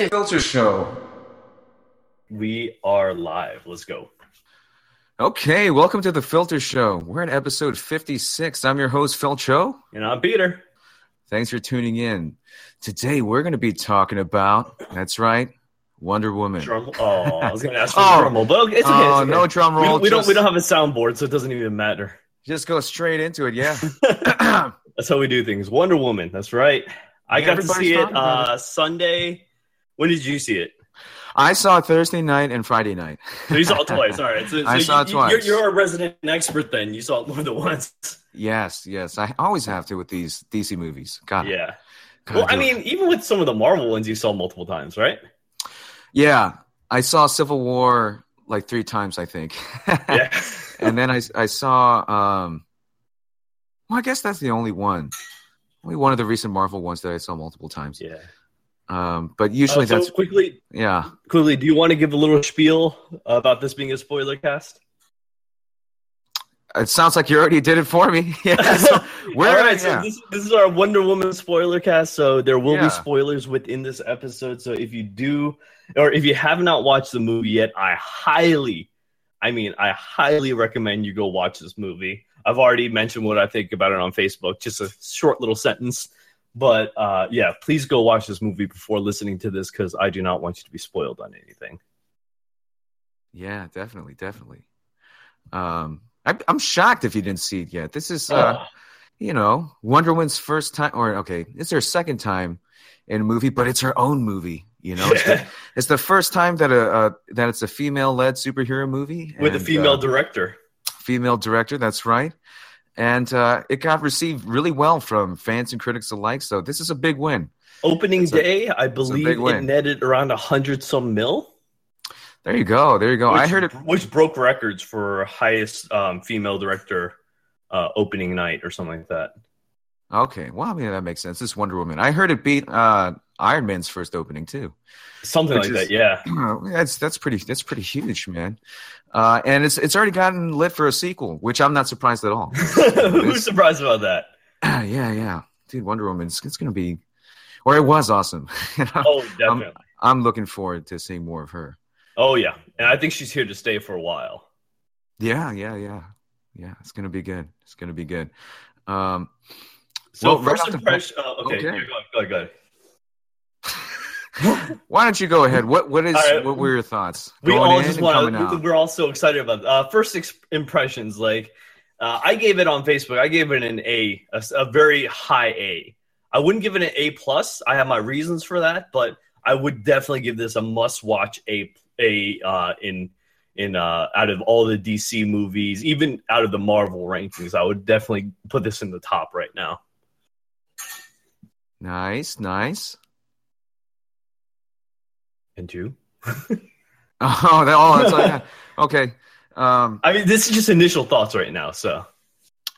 philter, philter, Philter Show. We are live. Let's go. Okay, welcome to the Philter Show. We're in episode 56. I'm your host, Phil Cho. And I'm Peter. Thanks for tuning in. Today, we're going to be talking about, that's right, Wonder Woman. Drum. Oh, I was going to ask for Oh. a drum roll, but it's okay. Oh, it's okay. no drum We, roll. we don't. We don't have a soundboard, so it doesn't even matter. just go straight into it, yeah. That's how we do things. Wonder Woman. That's right. I Yeah, got to see it talking about uh, Sunday. When did you see it? I saw it Thursday night and Friday night. So you saw it twice. All right. So, I saw you, it twice. You're, you're a resident expert then. You saw it more than once. Yes, yes. I always have to with these DC movies. God. Yeah. Well, I do it. mean, even with some of the Marvel ones, you saw multiple times, right? yeah. I saw Civil War like three times, I think. Yeah. and then I I saw um well I guess that's the only one. Only one of the recent Marvel ones that I saw multiple times. yeah. Um but usually Uh, so that's quickly, yeah. quickly. Do you want to give a little spiel about this being a spoiler cast? It sounds like you already did it for me. yeah. So All right, so yeah. this, this is our Wonder Woman spoiler cast. So there will Yeah. be spoilers within this episode. So if you do, or if you have not watched the movie yet, I highly, I mean, I highly recommend you go watch this movie. I've already mentioned what I think about it on Facebook, just a short little sentence. But uh, yeah, please go watch this movie before listening to this because I do not want you to be spoiled on anything. Yeah, definitely, definitely. Um I I'm shocked if you didn't see it yet. This is uh Oh, you know, Wonder Woman's first time, or okay, it's her second time in a movie, but it's her own movie. You know, it's, the, it's the first time that a, a that it's a female-led superhero movie with a female uh, director. female director. That's right, and uh, it got received really well from fans and critics alike. So this is a big win. Opening It's day, I believe it netted around a hundred some mil. There you go. There you go. which, I heard it. which broke records for highest um, female director uh, opening night or something like that. Okay, well, I mean that makes sense. This Wonder Woman. I heard it beat uh, Iron Man's first opening too. Something like is- that, yeah. that's that's pretty that's pretty huge, man. Uh, and it's it's already gotten lit for a sequel, which I'm not surprised at all. Who's surprised about that? yeah, yeah, dude, Wonder Woman, it's, it's gonna be, or it was awesome. Oh, definitely. I'm looking forward to seeing more of her. oh, yeah. And I think she's here to stay for a while. Yeah, yeah, yeah, yeah. It's gonna be good. It's gonna be good. Um, So, Well, right first the- impression. Uh, okay, Okay. yeah, go ahead, go ahead, why don't you go ahead? What what is right. what were your thoughts? We all just want to. We're all so excited about uh, first ex- impressions. Like, uh, I gave it on Facebook. I gave it an A, a very high A. I wouldn't give it an A plus. I have my reasons for that, but I would definitely give this a must watch A A uh, in in uh, out of all the DC movies, even out of the Marvel rankings. I would definitely put this in the top right now. Nice, nice. And you? Oh, that, oh, that's all I got. okay. Um, I mean, this is just initial thoughts right now. So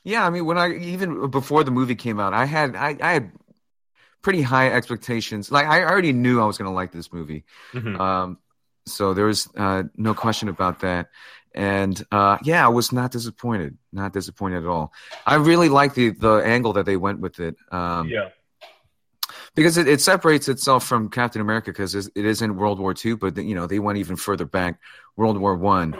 Yeah, I mean, when I even before the movie came out, I had I, I had pretty high expectations. Like I already knew I was going to like this movie, mhm. um, so there was uh, no question about that. And uh, yeah, I was not disappointed. Not disappointed at all. I really like the the angle that they went with it. Um, yeah, because it, it separates itself from Captain America because it is in World War II, but you know they went even further back, World War One,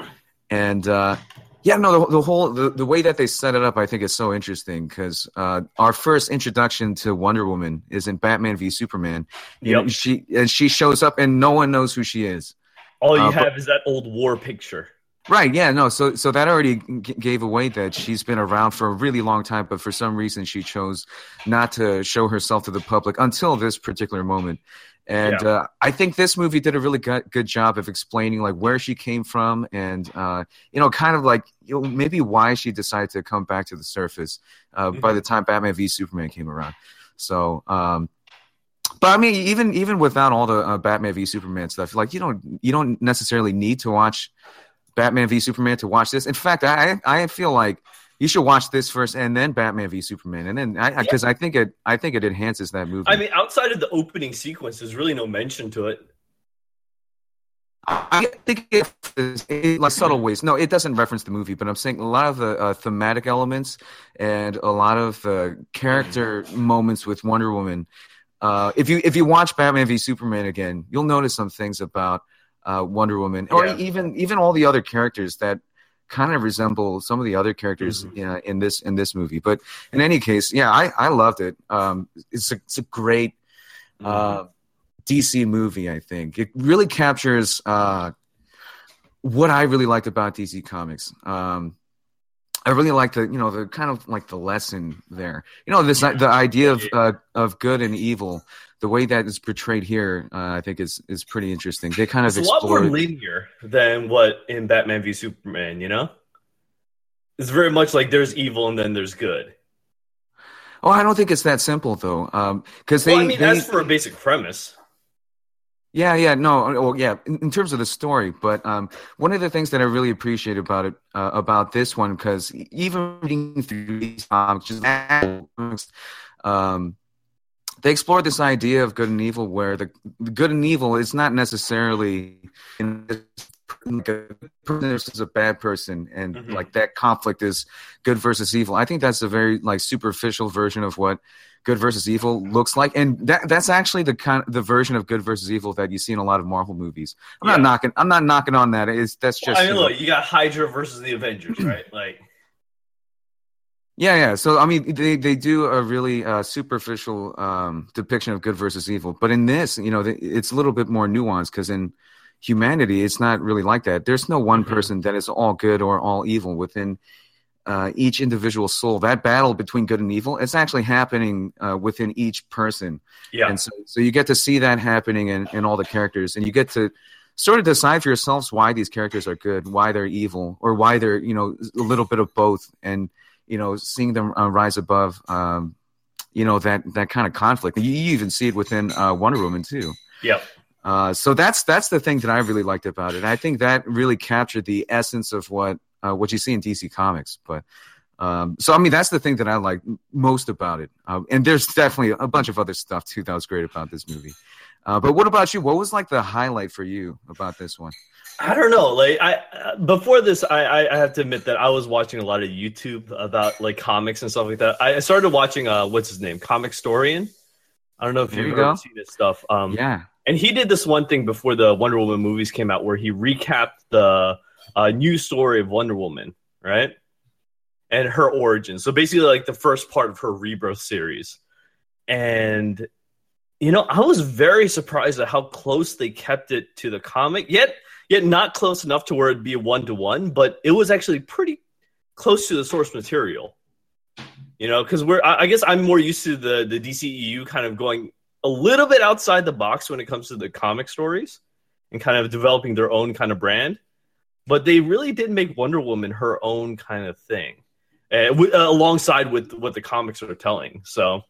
and uh, yeah, no, the, the whole the, the way that they set it up, I think, is so interesting because uh, our first introduction to Wonder Woman is in Batman v Superman. Yep. she and she shows up and no one knows who she is. all you uh, but- have is that old war picture. Right. Yeah. No. So so that already g- gave away that she's been around for a really long time, but for some reason she chose not to show herself to the public until this particular moment. And Yeah. uh, I think this movie did a really good, good job of explaining like where she came from and uh, you know kind of like you know maybe why she decided to come back to the surface uh, by Mhm. the time Batman v Superman came around. So. Um, but I mean, even even without all the uh, Batman v Superman stuff, like you don't you don't necessarily need to watch Batman v Superman to watch this. In fact, I I feel like you should watch this first and then Batman v Superman, and then I because I think it I think it enhances that movie. I mean, outside of the opening sequence, there's really no mention to it. I think it, it like subtle ways. No, it doesn't reference the movie, but I'm saying a lot of the uh, thematic elements and a lot of the character moments with Wonder Woman uh, if you if you watch Batman v Superman again, you'll notice some things about uh, Wonder Woman, or Yeah. even even all the other characters that kind of resemble some of the other characters Mhm. uh, in this in this movie. But in any case, yeah, I I loved it. Um, it's a it's a great uh, DC movie. I think it really captures uh, what I really liked about DC Comics. Um, I really like the you know the kind of like the lesson there. You know this Yeah. the idea of uh, of good and evil. The way that is portrayed here, uh, I think is is pretty interesting. They kind of It's a lot more explore. linear than what in Batman v Superman. You know, it's very much like there's evil and then there's good. Oh, I don't think it's that simple though, because they. well, I mean, they- that's for a basic premise. Yeah, yeah, no, well, yeah. In, in terms of the story, but um, one of the things that I really appreciate about it, uh, about this one, because even reading through these comics, just um, they explore this idea of good and evil, where the, the good and evil is not necessarily in like a person is a bad person, and Mhm. like that conflict is good versus evil. I think that's a very like superficial version of what good versus evil looks like, and that that's actually the kind the version of good versus evil that you see in a lot of Marvel movies. I'm not knocking. I'm not knocking on that. It's that's just I mean, you know- look, you got Hydra versus the Avengers, right? Like, Yeah, yeah. So I mean, they they do a really uh, superficial um, depiction of good versus evil, but in this, you know, it's a little bit more nuanced because in humanity, it's not really like that. There's no one Mhm. person that is all good or all evil within uh, each individual soul. That battle between good and evil, it's actually happening uh, within each person. yeah, And so, so you get to see that happening in, in all the characters, and you get to sort of decide for yourselves why these characters are good, why they're evil, or why they're you know a little bit of both, and you know seeing them uh, rise above, um, you know that that kind of conflict. You, you even see it within uh, Wonder Woman too. Yeah. Uh, so that's that's the thing that I really liked about it. I think that really captured the essence of what uh, what you see in DC Comics. But um, so I mean, that's the thing that I like most about it. Uh, and there's definitely a bunch of other stuff too that was great about this movie. Uh, but what about you? What was like the highlight for you about this one? I don't know. Like, I uh, before this, I, I have to admit that I was watching a lot of YouTube about like comics and stuff like that. I started watching uh, what's his name, Comicstorian. I don't know if you've you ever seen this stuff. Um, Yeah, and he did this one thing before the Wonder Woman movies came out, where he recapped the uh, new story of Wonder Woman, right, and her origin. So basically, like the first part of her rebirth series. And you know, I was very surprised at how close they kept it to the comic. Yet, yet not close enough to where it'd be one to one, but it was actually pretty close to the source material. You know, because we're I I guess I'm more used to the the DCEU kind of going a little bit outside the box when it comes to the comic stories and kind of developing their own kind of brand. But they really did make Wonder Woman her own kind of thing, uh, w- uh, alongside with what the comics are telling. So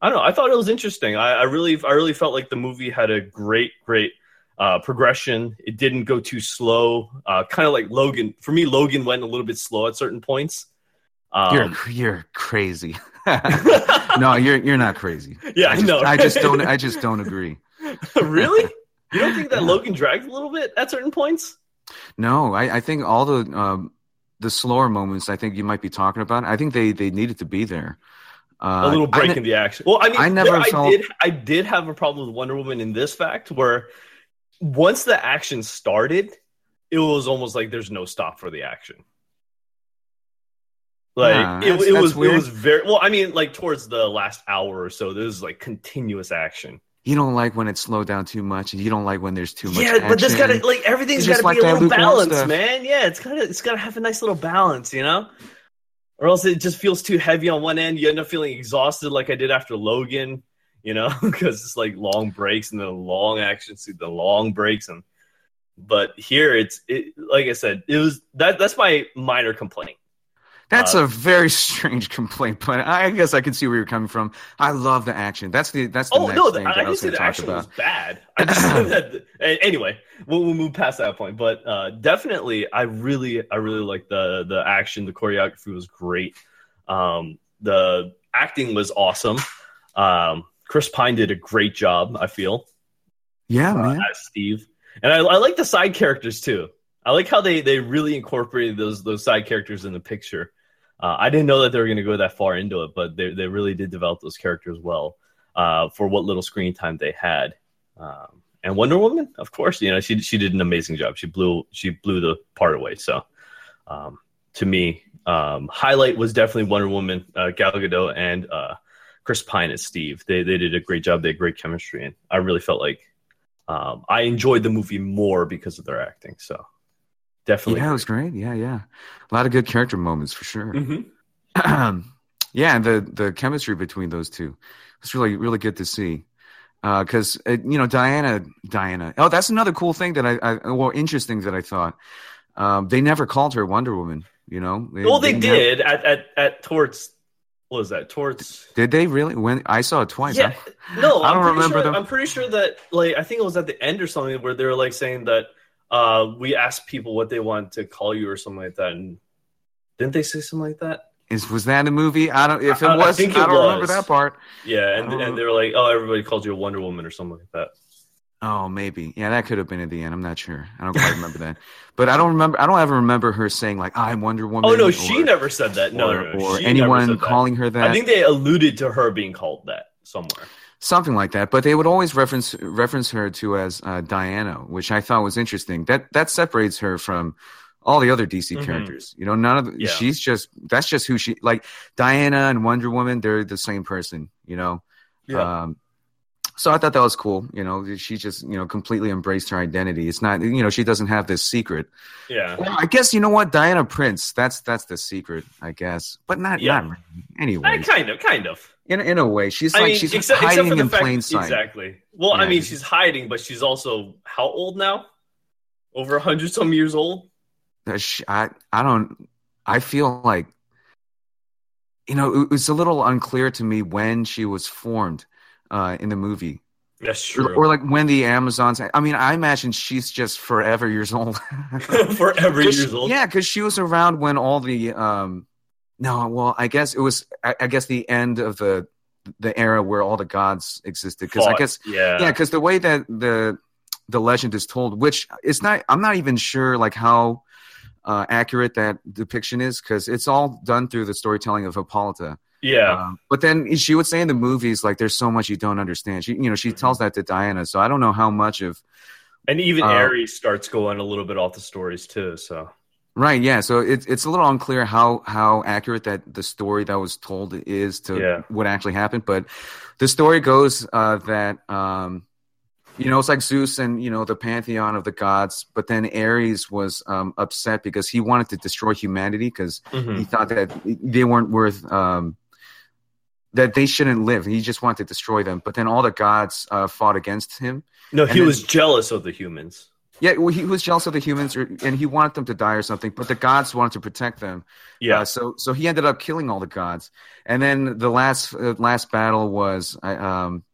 I don't know. I thought it was interesting. I, I really, I really felt like the movie had a great, great uh, progression. It didn't go too slow. Uh, kind of like Logan. For me, Logan went a little bit slow at certain points. Um, you're you're crazy. no, you're you're not crazy. yeah, I I just, know. I just don't. I just don't agree. really? You don't think that Logan dragged a little bit at certain points? No, I, I think all the um, the slower moments. I think you might be talking about. I think they they needed to be there. Uh, a little break ne- in the action. Well, I mean, I never there- I did. I did have a problem with Wonder Woman in this fact, where once the action started, it was almost like there's no stop for the action. Like Yeah, it, it was, weird. it was very well. I mean, like towards the last hour or so, there was like continuous action. you don't like when it's slowed down too much, and you don't like when there's too much. yeah, but there's action. gotta like everything's gotta like be a little lukewarm balance, man. Yeah, it's gotta it's gotta have a nice little balance, you know. Or else it just feels too heavy on one end. You end up feeling exhausted, like I did after Logan, you know, because it's like long breaks and then long action to the long breaks and. But here it's it, like I said, it was that that's my minor complaint. That's uh, a very strange complaint, but I guess I can see where you're coming from. I love the action. That's the that's the Oh next no, thing the, that I I didn't was say going to the talk action was about. bad. I just said that. a- Anyway, we'll, we'll move past that point. But uh, definitely, I really, I really like the the action. The choreography was great. Um, the acting was awesome. Um, Chris Pine did a great job. I feel Yeah, uh, man. as Steve, and I, I like the side characters too. I like how they they really incorporated those those side characters in the picture. Uh, I didn't know that they were going to go that far into it, but they they really did develop those characters well. uh, for what little screen time they had. Um, and Wonder Woman, of course, you know she she did an amazing job. She blew she blew the part away. So um, to me, um, highlight was definitely Wonder Woman, uh, Gal Gadot, and uh, Chris Pine as Steve. They they did a great job. They had great chemistry, and I really felt like um, I enjoyed the movie more because of their acting. So definitely, Yeah, it was great. Yeah, yeah. A lot of good character moments for sure. Mhm. yeah, and the the chemistry between those two was really really good to see. Because uh, you know Diana, Diana. Oh, that's another cool thing that I, I well, interesting that I thought. Um, they never called her Wonder Woman. You know. Well, they, never- did at, at at towards what was that towards Did they really? When I saw it twice. Yeah, I- no, I don't remember Sure, them. I'm pretty sure that like I think it was at the end or something where they were like saying that uh we asked people what they want to call you or something like that, and didn't they say something like that? Is was that in a movie? I don't. If it I- I was, I, it don't remember that part. Yeah, and and they were like, oh, everybody called you a Wonder Woman or something like that. Oh, maybe. Yeah, that could have been at the end. I'm not sure. I don't quite remember that. But I don't remember. I don't ever remember her saying like, "I'm Wonder Woman." Oh no, or- she never said that. No, or, no, no, or anyone calling her that. I think they alluded to her being called that somewhere. Something like that. But they would always reference reference her to as uh, Diana, which I thought was interesting. That that separates her from all the other DC Mhm. characters. You know, none of the, Yeah. she's just that's just who she like. Diana and Wonder Woman, they're the same person. You know. Um, so I thought that was cool. You know, she just you know completely embraced her identity. It's not you know she doesn't have this secret. yeah. Well, I guess you know what Diana Prince. That's that's the secret, I guess. But not Yeah. not. Anyway, I kind of, kind of. In in a way, she's I like mean, she's except, hiding except in fact, plain sight. Exactly. Well, I mean, she's hiding, but she's also how old now? Over a hundred some years old. That I I don't. I feel like you know it, it's a little unclear to me when she was formed uh, in the movie, That's or, true. or like when the Amazons. I mean, I imagine she's just forever years old. Forever years she- old. Yeah, because she was around when all the um no, well, I guess it was I, I guess the end of the the era where all the gods existed. Because I guess yeah, yeah, because the way that the the legend is told, which it's not I'm not even sure like how uh, accurate that depiction is, because it's all done through the storytelling of Hippolyta. yeah, Um, but then she would say in the movies, like, there's so much you don't understand. She, you know, she tells that to Diana. So I don't know how much of and even uh, Ares starts going a little bit off the stories too. So Right, yeah. So it's it's a little unclear how how accurate that the story that was told is to Yeah. what actually happened. But the story goes uh, that um, you know it's like Zeus and you know the pantheon of the gods, but then Ares was um, upset because he wanted to destroy humanity because Mhm. he thought that they weren't worth um, that they shouldn't live. He just wanted to destroy them. But then all the gods uh, fought against him. no, he then- was jealous of the humans. Yeah, well, he was jealous of the humans, or, and he wanted them to die or something. But the gods wanted to protect them. Yeah, Uh, so so he ended up killing all the gods, and then the last uh, last battle was um,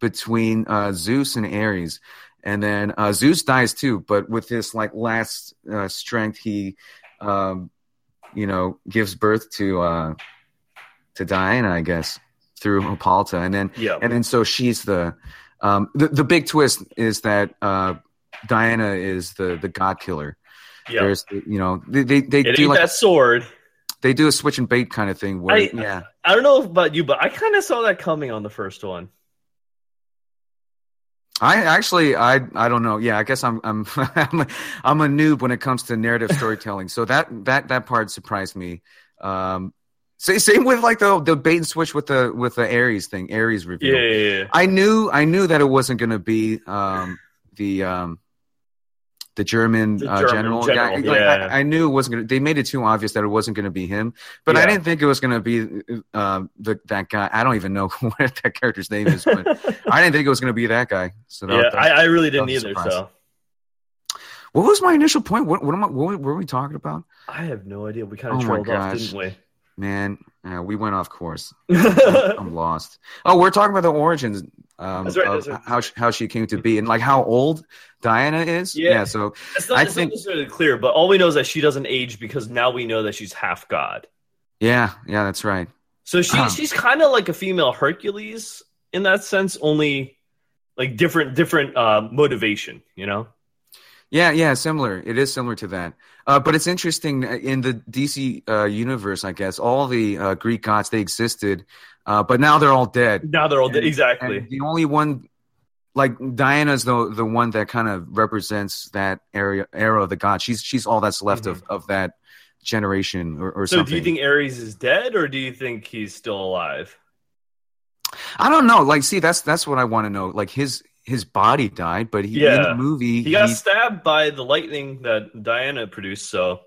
between uh, Zeus and Ares, and then uh, Zeus dies too. But with his like last uh, strength, he um, you know gives birth to uh, to Diana, I guess, through Hippolyta, and then yeah, and then so she's the um, the the big twist is that uh, Diana is the the god killer. yeah. There's you know they they, they It do like that sword. they do a switch and bait kind of thing where I- yeah I don't know about you, but I kind of saw that coming on the first one. I actually I I don't know yeah I guess I'm I'm I'm a, I'm a noob when it comes to narrative storytelling so that that that part surprised me um same same with like the the bait and switch with the with the Ares thing Ares reveal Yeah, yeah, yeah. I knew I knew that it wasn't going to be um the um the German, The uh, general, general, guy. Like, yeah. I, I knew it wasn't going to. They made it too obvious that it wasn't going to be him, but I didn't think it was going to be um, the that guy. I don't even know what that character's name is, but I didn't think it was going to be that guy. So that, yeah, that- I, I really didn't that was a either. surprise. So what was my initial point? What what am I? What, were we talking about? I have no idea. We kind of Oh trailed off, didn't Man, uh, we went off course. we? I'm lost. Oh, we're talking about the origins um, right, of right. how she, how she came to be and like how old Diana is. Yeah. so it's not, I it's think- not necessarily clear, but all we know is that she doesn't age because now we know that she's half god. yeah, yeah, that's right. So she she's kind of like a female Hercules in that sense, only like different different uh, motivation. You know? Yeah, yeah, similar. It is similar to that. Uh, but it's interesting uh, in the DC uh, universe, I guess. All the uh, Greek gods they existed, uh, but now they're all dead. Now they're all dead. Exactly. And the only one, like Diana's the the one that kind of represents that area era of the gods. She's she's all that's left of of that generation or, or so, something. do you think Ares is dead, or do you think he's still alive? I don't know. Like, see, that's that's what I want to know. Like his his body died, but he, in Yeah. the movie He got he- stabbed by the lightning that Diana produced. So,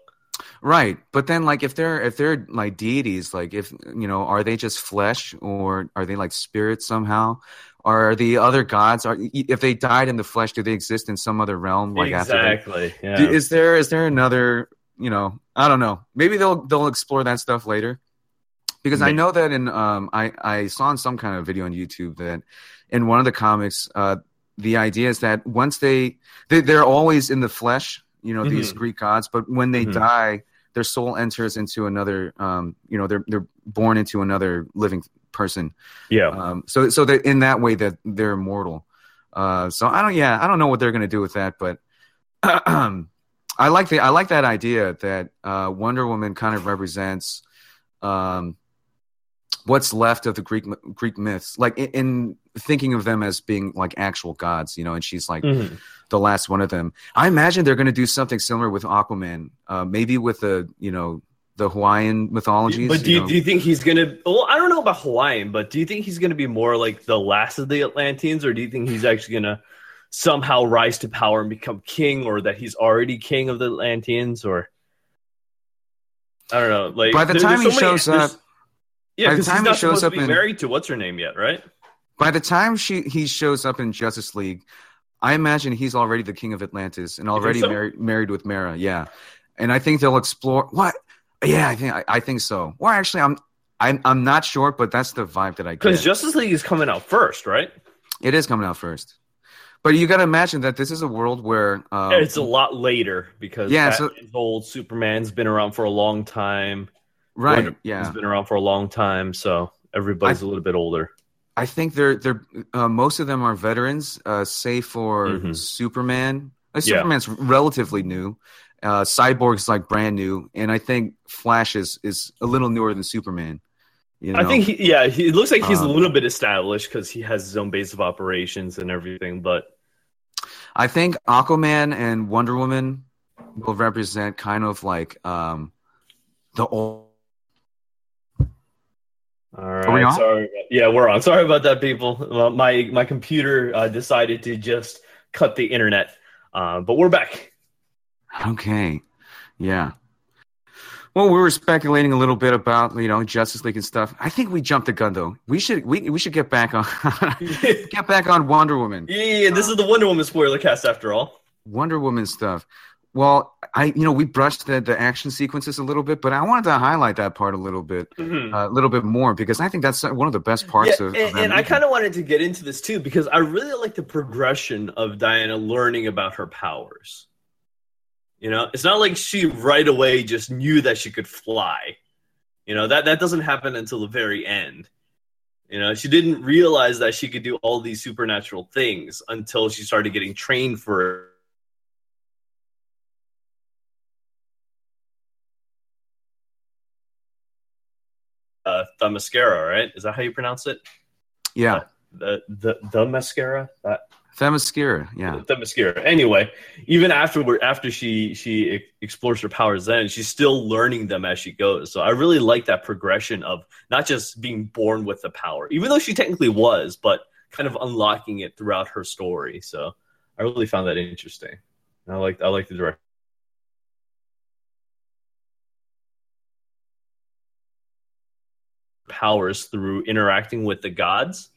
Right, but then like if they're if they're like deities, like if you know, are they just flesh or are they like spirits somehow? Or are the other gods? Are if they died in the flesh, do they exist in some other realm? Like after exactly. Yeah. Do- is there is there another? You know, I don't know. Maybe they'll they'll explore that stuff later. Because I know that in um I I saw in some kind of video on YouTube that in one of the comics uh the idea is that once they, they they're always in the flesh, you know, these Mhm. Greek gods, but when they Mhm. die, their soul enters into another um you know they're they're born into another living person. yeah. Um so so that in that way that they're immortal. Uh so I don't yeah, I don't know what they're going to do with that, but I like the I like that idea that uh, Wonder Woman kind of represents um, what's left of the Greek Greek myths, like in, in thinking of them as being like actual gods, you know, and she's like Mhm. the last one of them. I imagine they're going to do something similar with Aquaman, uh, maybe with the you know the Hawaiian mythologies. But do you you, know. do you think he's gonna? Well, I don't know about Hawaiian, but do you think he's gonna be more like the last of the Atlanteans, or do you think he's actually gonna somehow rise to power and become king, or that he's already king of the Atlanteans, or I don't know. Like By the there- time there's he many- shows up- yeah, by the because he's time he shows up in- married to what's her name yet, right? By the time she he shows up in Justice League, I imagine he's already the king of Atlantis and already so? married married with Mera. Yeah, and I think they'll explore what. Yeah, I think I, I think so. Well, actually, I'm I'm I'm not sure, but that's the vibe that I get. Because. Justice League is coming out first, right? it is coming out first, but you got to imagine that this is a world where um, it's a lot later because Yeah, yeah, so- old Superman's been around for a long time. Right. Yeah, He's been around for a long time, so everybody's a little bit older. I think they're they're uh, most of them are veterans, uh, save for Mhm. Superman. Uh, Yeah. Superman's relatively new. Uh, Cyborg's like brand new, and I think Flash is is a little newer than Superman. You know? I think, he, yeah, he, it looks like he's Um, a little bit established because he has his own base of operations and everything. But I think Aquaman and Wonder Woman will represent kind of like um, the old. All on? sorry, yeah, we're on. Sorry about that, people. My my computer uh, decided to just cut the internet, uh, but we're back. Okay, yeah. Well, we were speculating a little bit about you know Justice League and stuff. I think we jumped the gun though. We should we we should get back on yeah, get back on Wonder Woman. yeah, this is the Wonder Woman spoiler cast after all. Wonder Woman stuff. Well, I you know we brushed the, the action sequences a little bit, but I wanted to highlight that part a little bit, mm-hmm. uh, a little bit more because I think that's uh, one of the best parts yeah, of. and, and I kind of wanted to get into this too because I really like the progression of Diana learning about her powers. You know, it's not like she right away just knew that she could fly. You know that that doesn't happen until the very end. You know, she didn't realize that she could do all these supernatural things until she started getting trained for. The mascara, right? Is that how you pronounce it? yeah, the the the mascara that Themyscira. Yeah, the mascara anyway even after after she she explores her powers then she's still learning them as she goes so i really like that progression of not just being born with the power even though she technically was but kind of unlocking it throughout her story so i really found that interesting i like i like the direction powers through interacting with the gods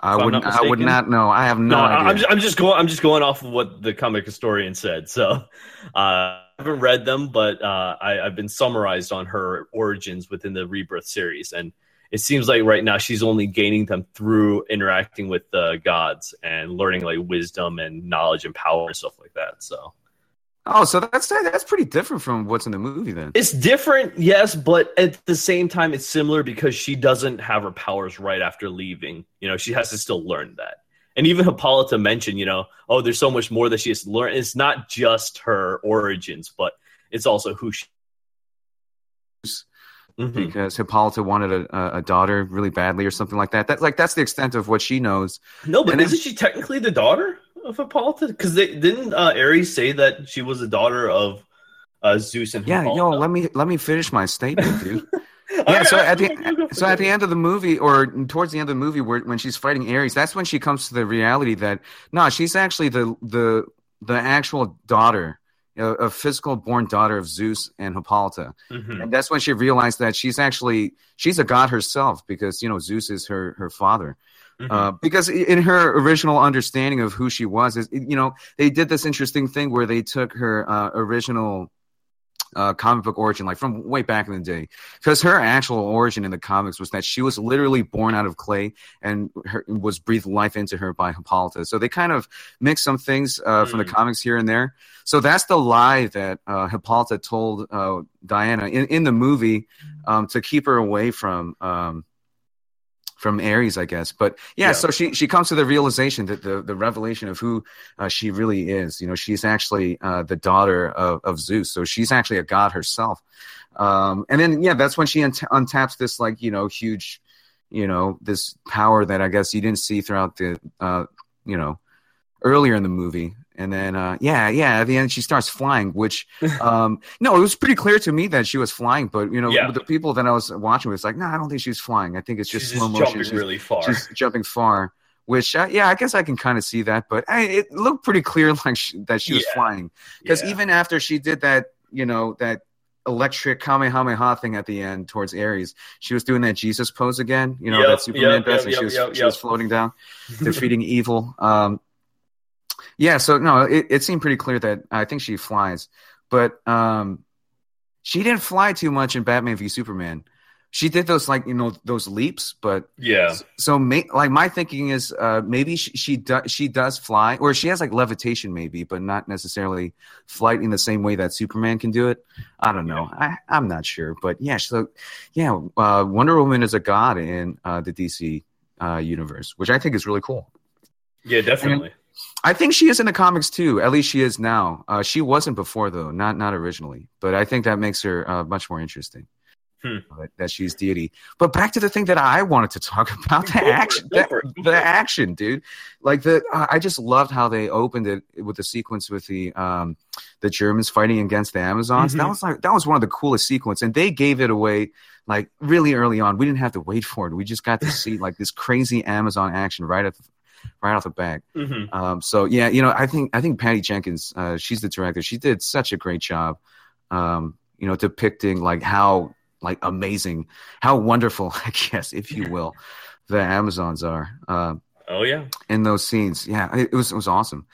I I'm would not I would not know. I have no, No, idea. I'm just, I'm just going. I'm just going off of what the comic historian said. So, uh, I haven't read them, but uh, I, I've been summarized on her origins within the Rebirth series, and it seems like right now she's only gaining them through interacting with the gods and learning like wisdom and knowledge and power and stuff like that. So oh, so that's that's pretty different from what's in the movie then. it's different, yes, but at the same time, it's similar because she doesn't have her powers right after leaving. You know, she has to still learn that. and even Hippolyta mentioned, you know, oh, there's so much more that she has to learn. It's not just her origins, but it's also who she. Mm-hmm. Because Hippolyta wanted a, a daughter really badly, or something like that. That's like that's the extent of what she knows. No, but and isn't then, she technically the daughter of Hippolyta? Because they didn't uh, Ares say that she was the daughter of uh, Zeus and yeah, yo, let me let me finish my statement, dude. yeah, so at the so at the end of the movie, or towards the end of the movie, where when she's fighting Ares, that's when she comes to the reality that no, she's actually the the the actual daughter, a, a physical born daughter of Zeus and Hippolyta, mm-hmm. and that's when she realized that she's actually she's a god herself because you know Zeus is her her father. Mm-hmm. Uh, because in her original understanding of who she was, is you know they did this interesting thing where they took her uh, original uh, comic book origin, like from way back in the day, because her actual origin in the comics was that she was literally born out of clay and her, was breathed life into her by Hippolyta. So they kind of mix some things uh, mm. from the mm. comics here and there. So that's the lie that uh, Hippolyta told uh, Diana in, in the movie um, to keep her away from. Um, from Ares, I guess. But yeah, yeah, so she she comes to the realization that the the revelation of who uh, she really is. You know, she's actually uh, the daughter of, of Zeus, so she's actually a god herself. Um, and then yeah, that's when she un- untaps this like you know huge, you know, this power that I guess you didn't see throughout the uh, you know earlier in the movie and then, uh, yeah, yeah, at the end she starts flying, which, um, no, it was pretty clear to me that she was flying, but you know, yeah. the people that I was watching was like, no, I don't think she's flying. I think it's just she's slow just motion. Jumping she's, really far. She's jumping far, which, uh, yeah, I guess I can kind of see that, but I, it looked pretty clear like she, that she was flying because yeah. even after she did that, you know, that electric Kamehameha thing at the end towards Ares. She was doing that Jesus pose again, you know, yep, that Superman yep, yep, and she was she was floating down, defeating evil. Um, yeah, so no, it, it seemed pretty clear that I think she flies, but um, she didn't fly too much in Batman v Superman. She did those like you know those leaps, but yeah. So may, like my thinking is uh, maybe she she, do, she does fly, or she has like levitation maybe, but not necessarily flight in the same way that Superman can do it. I don't know. I I'm not sure, but yeah. So yeah, uh, Wonder Woman is a god in uh, the DC uh, universe, which I think is really cool. Yeah, definitely. And, I think she is in the comics too. At least she is now. Uh, she wasn't before though, not not originally. But I think that makes her uh, much more interesting. Hmm. Uh, that she's deity. But back to the thing that I wanted to talk about the action, the, the action, dude. Like the, I just loved how they opened it with the sequence with the um, the Germans fighting against the Amazons. Mm-hmm. That was like that was one of the coolest sequences, and they gave it away like really early on. We didn't have to wait for it. We just got to see like this crazy Amazon action right at the right off the bat. Mm-hmm. Um, so yeah, you know, I think I think Patty Jenkins, uh, she's the director. She did such a great job, um, you know, depicting like how like amazing, how wonderful, I guess, if you will, the Amazons are. Uh, oh yeah, in those scenes, yeah, it, it was it was awesome,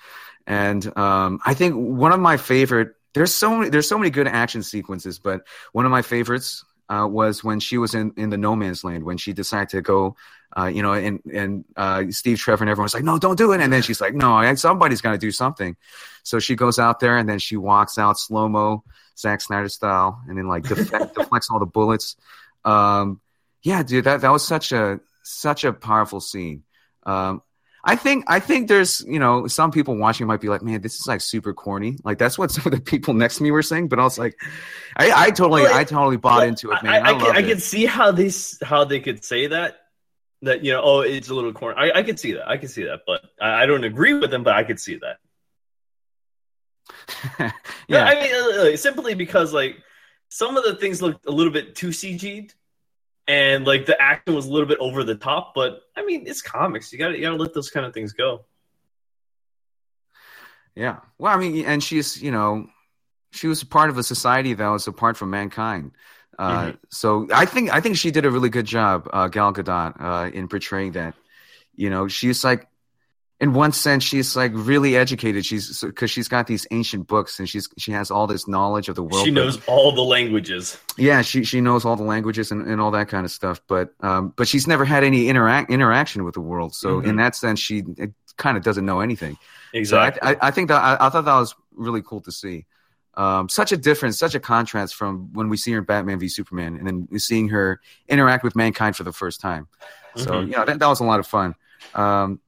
and um, I think one of my favorite. There's so many. There's so many good action sequences, but one of my favorites uh, was when she was in, in the no man's land when she decided to go uh, you know, and and uh, Steve Trevor and everyone's like, no, don't do it. And then she's like, no, somebody's got to do something. So she goes out there and then she walks out slow mo, Zack Snyder style, and then like deflect, deflects all the bullets. Um, yeah, dude, that that was such a such a powerful scene. Um, I think I think there's you know some people watching might be like, man, this is like super corny. Like that's what some of the people next to me were saying. But I was like, I, I totally I totally bought into it, man. I, I, I, can, I can see how they how they could say that that you know, oh, it's a little corny. I, I can see that. I can see that, but I, I don't agree with them. But I could see that. yeah, I mean, uh, uh, simply because like some of the things looked a little bit too CG'd, and like the action was a little bit over the top. But I mean, it's comics. You got to you got to let those kind of things go. Yeah. Well, I mean, and she's you know, she was a part of a society that was apart from mankind. Uh, mm-hmm. So I think I think she did a really good job, uh, Gal Gadot, uh, in portraying that. You know, she's like, in one sense, she's like really educated. She's because she's got these ancient books and she's she has all this knowledge of the world. She knows all the languages. Yeah, she she knows all the languages and, and all that kind of stuff. But um, but she's never had any interact interaction with the world. So mm-hmm. in that sense, she kind of doesn't know anything. Exactly. So I, I, I think that I, I thought that was really cool to see. Um, such a difference, such a contrast from when we see her in Batman v Superman, and then seeing her interact with mankind for the first time. So mm-hmm. you know that, that was a lot of fun. Um,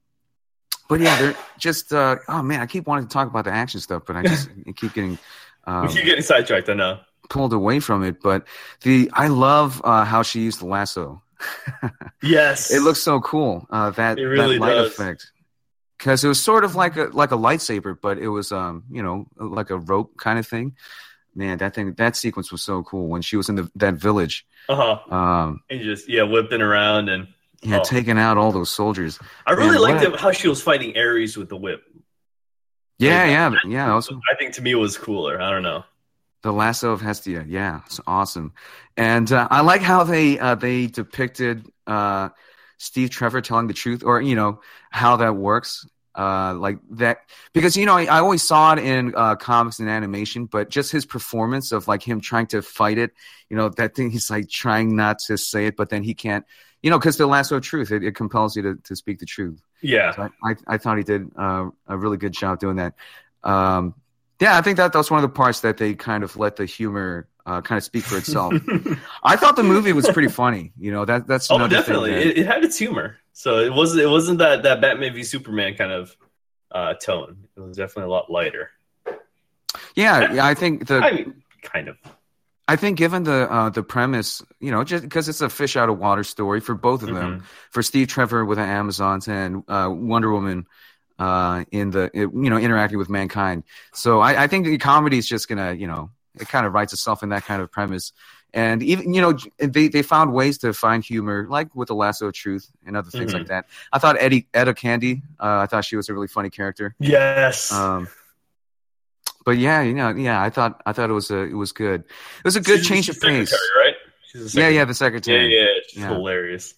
but yeah, they're just uh, oh man, I keep wanting to talk about the action stuff, but I just I keep getting um, we keep getting sidetracked. I know. pulled away from it. But the I love uh, how she used the lasso. Yes, it looks so cool. Uh, that It really that light does. effect because it was sort of like a like a lightsaber, but it was um you know like a rope kind of thing. Man, that thing that sequence was so cool when she was in the, that village, Uh huh. um, And just yeah, whipping around, and yeah, Oh. taking out all those soldiers. I really liked how she was fighting Ares with the whip. Yeah, Like, yeah, that- yeah. Also, I think to me it was cooler. I don't know. the lasso of Hestia. Yeah, it's awesome. And uh, I like how they uh, they depicted uh, Steve Trevor telling the truth, or you know how that works. Uh, like that because you know I, I always saw it in uh, comics and animation, but just his performance of like him trying to fight it, you know that thing he's like trying not to say it, but then he can't, you know, because the lasso of truth it, it compels you to, to speak the truth. Yeah, So I, I, I thought he did uh, a really good job doing that. Um, yeah, I think that that's one of the parts that they kind of let the humor uh, kind of speak for itself. I thought the movie was pretty funny. You know, that that's oh, definitely. that- It, it had its humor, so it wasn't it wasn't that that Batman v Superman kind of uh, tone. It was definitely a lot lighter. yeah, yeah. I think the I mean, kind of. I think given the uh, the premise, you know, just because it's a fish out of water story for both of them, Mhm. for Steve Trevor with the Amazons and uh, Wonder Woman uh, in the you know interacting with mankind. So I, I think the comedy is just gonna you know it kind of writes itself in that kind of premise. And even you know they, they found ways to find humor, like with the lasso of truth and other things Mhm. like that. I thought Eddie Etta Candy, uh, I thought she was a really funny character. Yes. Um, but yeah, you know, yeah, I thought I thought it was a it was good. It was a good She's- change of pace. right? Yeah, yeah, the yeah, secretary. yeah. She's Yeah. hilarious.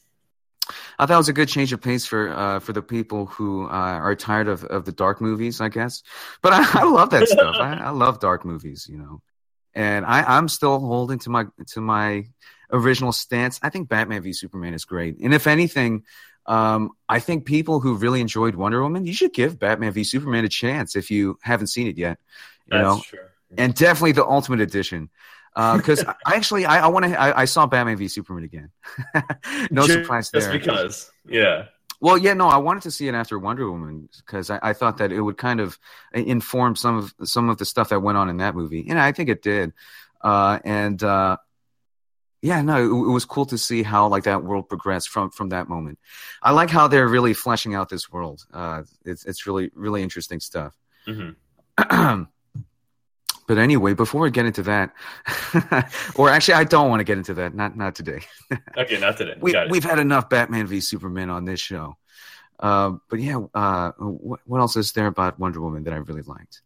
I thought it was a good change of pace for uh, for the people who uh, are tired of, of the dark movies, I guess. But I, I love that stuff. I, I love dark movies, you know. And I, I'm still holding to my to my original stance. I think Batman v Superman is great. And if anything, um, I think people who really enjoyed Wonder Woman, you should give Batman v Superman a chance if you haven't seen it yet. You That's know, true. and definitely the Ultimate Edition. Because I actually, I, I want to. I, I saw Batman v Superman again. no Ju- surprise Just there. because. Yeah. Well, yeah, no, I wanted to see it after Wonder Woman because I, I thought that it would kind of inform some of some of the stuff that went on in that movie, and I think it did. Uh, and uh, yeah, no, it, it was cool to see how like that world progressed from from that moment. I like how they're really fleshing out this world. Uh, it's it's really really interesting stuff. hmm but anyway, before we get into that, or actually, I don't want to get into that. Not not today. Okay, not today. we, we've had enough Batman v Superman on this show. Uh, but yeah, uh, what, what else is there about Wonder Woman that I really liked?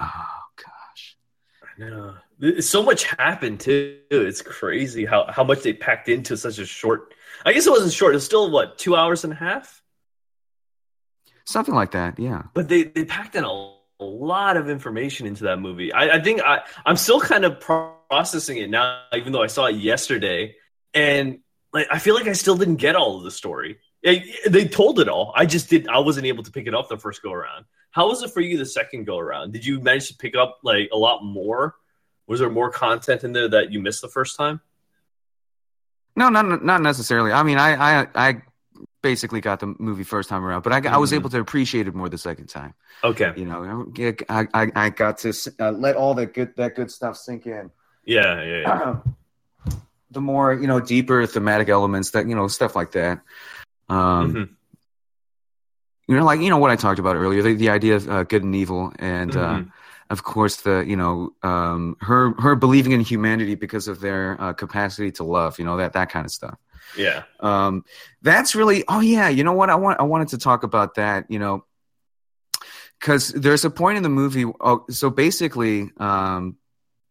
Oh gosh, I know. So much happened too. It's crazy how, how much they packed into such a short. I guess it wasn't short. It's still what two hours and a half. something like that. Yeah, But they, they packed in a, a lot of information into that movie. I, I think I I'm still kind of processing it now, even though I saw it yesterday, and like I feel like I still didn't get all of the story. They, they told it all. I just did. I wasn't able to pick it up the first go around. How was it for you the second go around? Did you manage to pick up like a lot more? Was there more content in there that you missed the first time? no, not not necessarily. I mean, I I, I basically got the movie first time around, but I, I was Mhm. able to appreciate it more the second time. Okay. You know, I I, I got to uh, let all that good that good stuff sink in. Yeah, yeah, yeah. the more you know deeper thematic elements that you know stuff like that um Mhm. you know like you know what i talked about earlier the, the idea of uh, good and evil and uh, Mhm. Of course the you know um her her believing in humanity because of their uh, capacity to love you know that that kind of stuff Yeah. um that's really oh yeah you know what i want i wanted to talk about that you know because there's a point in the movie oh, so basically um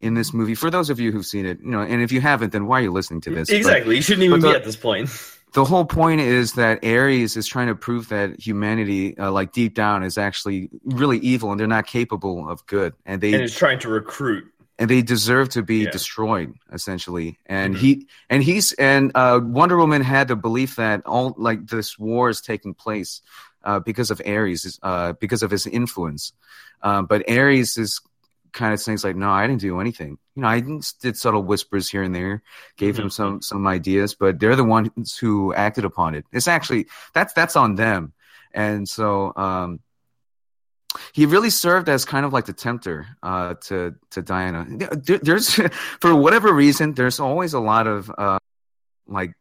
in this movie for those of you who've seen it you know and if you haven't then why are you listening to this But Exactly. you shouldn't even but be at this point. The whole point is that ares is trying to prove that humanity uh, like deep down is actually really evil and they're not capable of good and they and is trying to recruit. and they deserve to be Yeah. destroyed essentially and Mhm. he and he's and uh wonder woman had the belief that all like this war is taking place uh because of ares uh because of his influence uh, but ares is kind of saying like no i didn't do anything you know i did subtle whispers here and there gave him Mhm. some some ideas but they're the ones who acted upon it it's actually that's that's on them and so um, he really served as kind of like the tempter uh, to to Diana. There, there's for whatever reason, there's always a lot of uh, like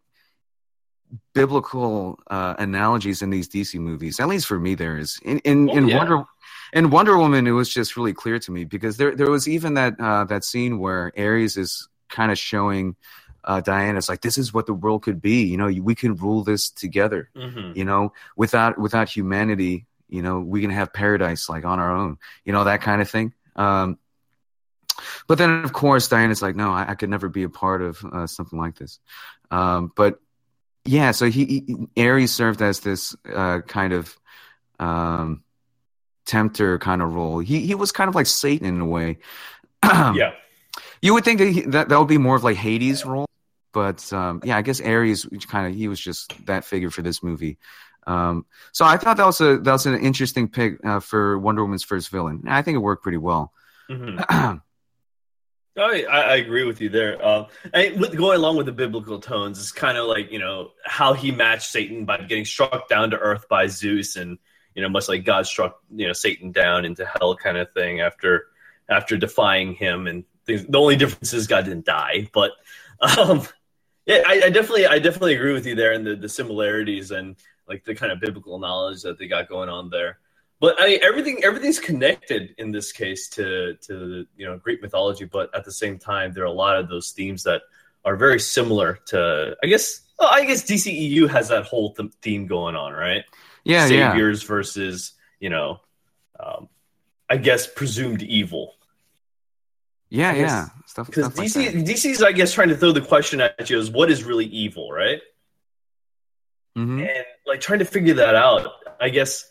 biblical uh, analogies in these DC movies. At least for me, there is in in, Oh, in yeah. Wonder in Wonder Woman. It was just really clear to me because there there was even that uh, that scene where Ares is kind of showing uh, Diana, it's like this is what the world could be. You know, we can rule this together. Mhm. You know, without without humanity, you know, we can have paradise like on our own. You know, that kind of thing. Um, but then, of course, Diana's like, no, I, I could never be a part of uh, something like this. Um, but yeah, so he, he Ares served as this uh, kind of um, tempter kind of role. He he was kind of like Satan in a way. yeah. You would think that, he, that that would be more of like Hades' role, but um, yeah, I guess Ares kind of he was just that figure for this movie. Um, so I thought that was a that was an interesting pick uh, for Wonder Woman's first villain. I think it worked pretty well. Mhm. I, I I agree with you there. Um, and with going along with the biblical tones, it's kind of like you know how he matched Satan by getting struck down to earth by Zeus, and you know much like God struck you know Satan down into hell, kind of thing. After after defying him, and things, the only difference is God didn't die. But um, yeah, I, I definitely I definitely agree with you there in the the similarities and like the kind of biblical knowledge that they got going on there. But I mean, everything everything's connected in this case to to you know Greek mythology, but at the same time, there are a lot of those themes that are very similar to. I guess well, I guess DCEU has that whole th- theme going on, right? Yeah, yeah, Saviors versus you know, um, I guess presumed evil. yeah, guess- yeah. Stuff, Because like DC that. DC's I guess trying to throw the question at you is what is really evil, right? Mm-hmm. and like trying to figure that out i guess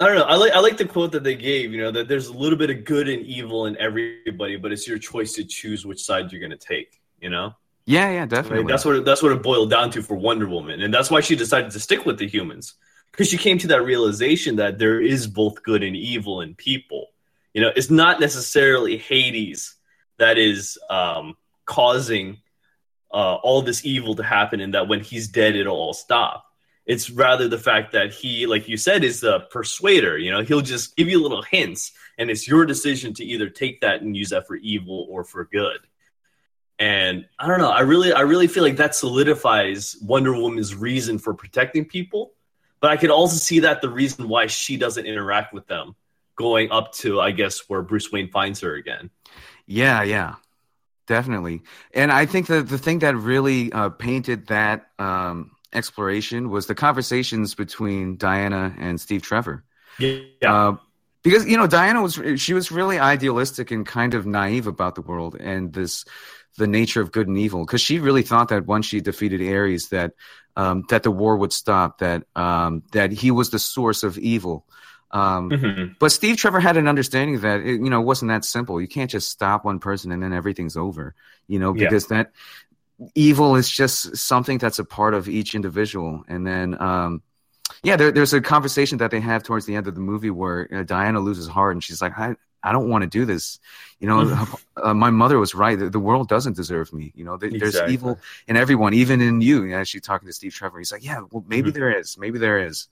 i don't know i like i like the quote that they gave you know that there's a little bit of good and evil in everybody but it's your choice to choose which side you're going to take you know Yeah, yeah, definitely. mean, that's what it, that's what it boiled down to for wonder woman and that's why she decided to stick with the humans because she came to that realization that there is both good and evil in people. You know it's not necessarily hades that is um, causing uh, all this evil to happen and that when he's dead it'll all stop. It's rather the fact that he like you said is the persuader you know he'll just give you little hints and it's your decision to either take that and use that for evil or for good and i don't know i really i really feel like that solidifies wonder woman's reason for protecting people but i could also see that the reason why she doesn't interact with them going up to i guess where bruce wayne finds her again Yeah, yeah, definitely. And I think that the thing that really uh, painted that um, exploration was the conversations between Diana and Steve Trevor. yeah Uh, because you know Diana was she was really idealistic and kind of naive about the world and this the nature of good and evil because she really thought that once she defeated Ares that um, that the war would stop that um, that he was the source of evil. Um, Mhm. but Steve Trevor had an understanding that it, you know it wasn't that simple. You can't just stop one person and then everything's over. You know Yeah. because that evil is just something that's a part of each individual. And then um, yeah, there, there's a conversation that they have towards the end of the movie where uh, Diana loses heart and she's like, I I don't want to do this. You know, uh, my mother was right. The, the world doesn't deserve me. You know, there, there's evil in everyone, even in you. And as she's talking to Steve Trevor, he's like, yeah, well, maybe Mhm. there is, maybe there is,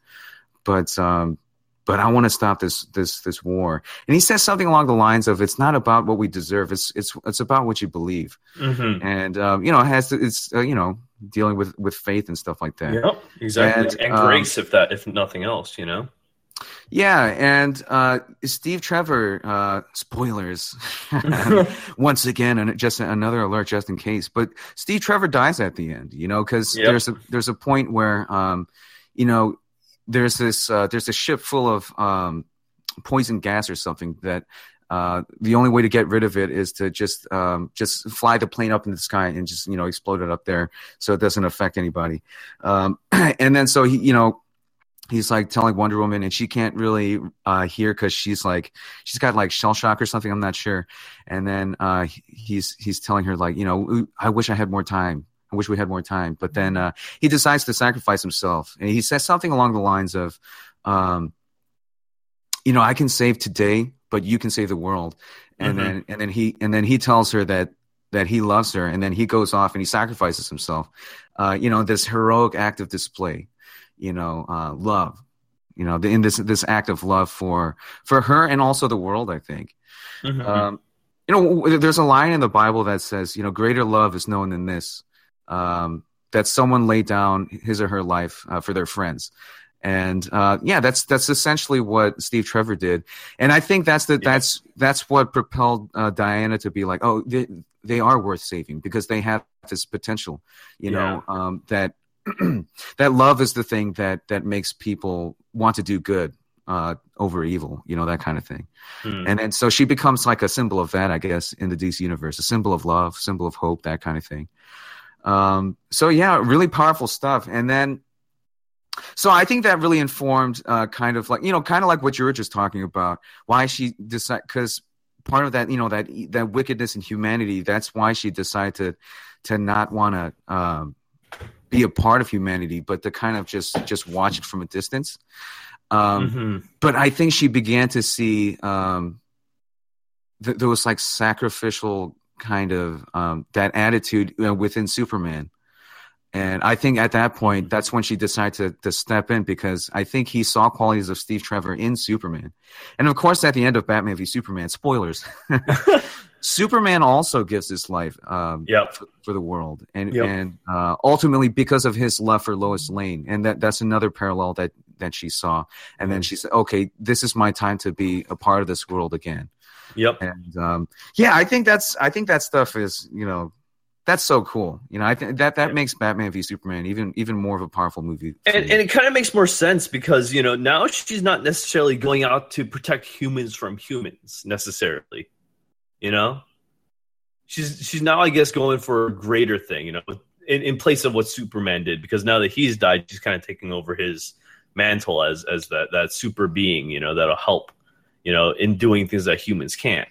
but um, but I want to stop this this this war. And he says something along the lines of, "It's not about what we deserve. It's it's it's about what you believe." Mhm. And um, you know, it has to, it's uh, you know dealing with with faith and stuff like that. Yep, exactly. And, And, um, grace, if that, if nothing else, you know. Yeah, and uh, Steve Trevor, uh, spoilers, once again, and just another alert just in case. But Steve Trevor dies at the end, you know, because Yep. there's a there's a point where, um, you know, there's this uh, there's a ship full of um, poison gas or something that. Uh, the only way to get rid of it is to just um, just fly the plane up in the sky and just you know explode it up there so it doesn't affect anybody. Um, and then so he you know he's like telling Wonder Woman, and she can't really uh, hear because she's like she's got like shell shock or something. I'm not sure. And then uh, he's he's telling her like, you know, I wish I had more time. I wish we had more time. But then uh, he decides to sacrifice himself, and he says something along the lines of, um, you know, I can save today, but you can save the world. And Mhm. then and then he and then he tells her that that he loves her, and then he goes off and he sacrifices himself. Uh, you know, this heroic act of display you know, uh, love. You know, in this this act of love for for her and also the world. I think. Mhm. Um, you know, there's a line in the Bible that says, you know, greater love is known than this, um, that someone laid down his or her life uh, for their friends. And uh, yeah, that's that's essentially what Steve Trevor did, and I think that's the Yeah. that's that's what propelled uh, Diana to be like, oh, they, they are worth saving because they have this potential, you know, um, that that love is the thing that that makes people want to do good uh, over evil, you know, that kind of thing. Mhm. And then so she becomes like a symbol of that, I guess, in the DC universe, a symbol of love, symbol of hope, that kind of thing. Um, so yeah, really powerful stuff. And then, so I think that really informed, uh, kind of like you know, kind of like what you were just talking about, why she decided because part of that, you know, that that wickedness in humanity, that's why she decided to to not want to um, be a part of humanity, but to kind of just just watch it from a distance. Um, Mhm. but I think she began to see um, th- there was like sacrificial kind of um, that attitude you know, within Superman. And I think at that point, that's when she decided to, to step in because I think he saw qualities of Steve Trevor in Superman. And of course, at the end of Batman v Superman, spoilers, Superman also gives his life um, Yep. for, for the world, and Yep. and uh, ultimately because of his love for Lois Lane, and that that's another parallel that that she saw. And then she said, "Okay, this is my time to be a part of this world again." Yep. And um, yeah, I think that's I think that stuff is you know that's so cool. You know, I think that that Yeah. makes Batman v Superman even even more of a powerful movie. And, and it kind of makes more sense because you know now she's not necessarily going out to protect humans from humans necessarily. You know, she's she's now I guess going for a greater thing. You know, in, in place of what Superman did because now that he's died, she's kind of taking over his mantle as as that that super being. You know, that'll help. You know, in doing things that humans can't.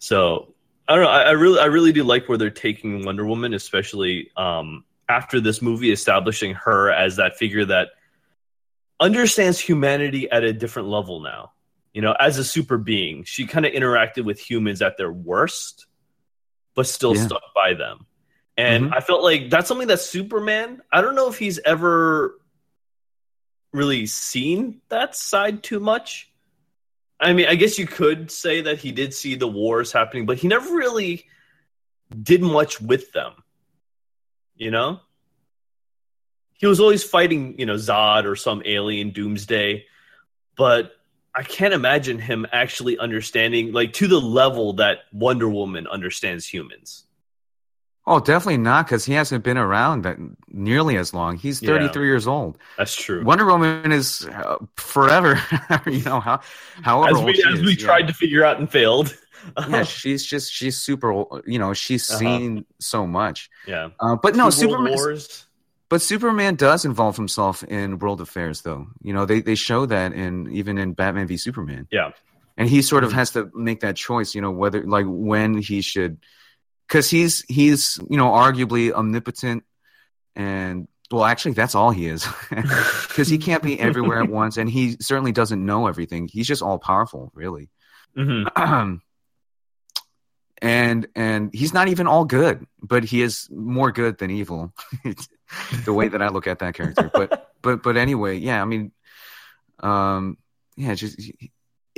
So I don't know. I, I really, I really do like where they're taking Wonder Woman, especially um, after this movie, establishing her as that figure that understands humanity at a different level now. You know, as a super being, she kind of interacted with humans at their worst, but still Yeah. stuck by them. And Mhm. I felt like that's something that Superman. I don't know if he's ever really seen that side too much. I mean, I guess you could say that he did see the wars happening, but he never really did much with them. You know? He was always fighting, you know, Zod or some alien doomsday, but I can't imagine him actually understanding like to the level that Wonder Woman understands humans. Oh, definitely not because he hasn't been around that nearly as long. He's Yeah. 33 years old. That's true. Wonder Woman is uh, forever. you know how however as we as is, we yeah. tried to figure out and failed. yeah, she's just she's super. old, You know, she's Uh-huh. seen so much. yeah. Uh, but no, Superman. But Superman does involve himself in world affairs, though. You know, they they show that in even in Batman v Superman. Yeah. and he sort of Mhm. has to make that choice. You know, whether like when he should, because he's he's you know arguably omnipotent, and well, actually, that's all he is, because he can't be everywhere at once, and he certainly doesn't know everything. He's just all powerful, really. Mhm. and and he's not even all good, but he is more good than evil. the way that I look at that character, but but but anyway, yeah, I mean, um, yeah, just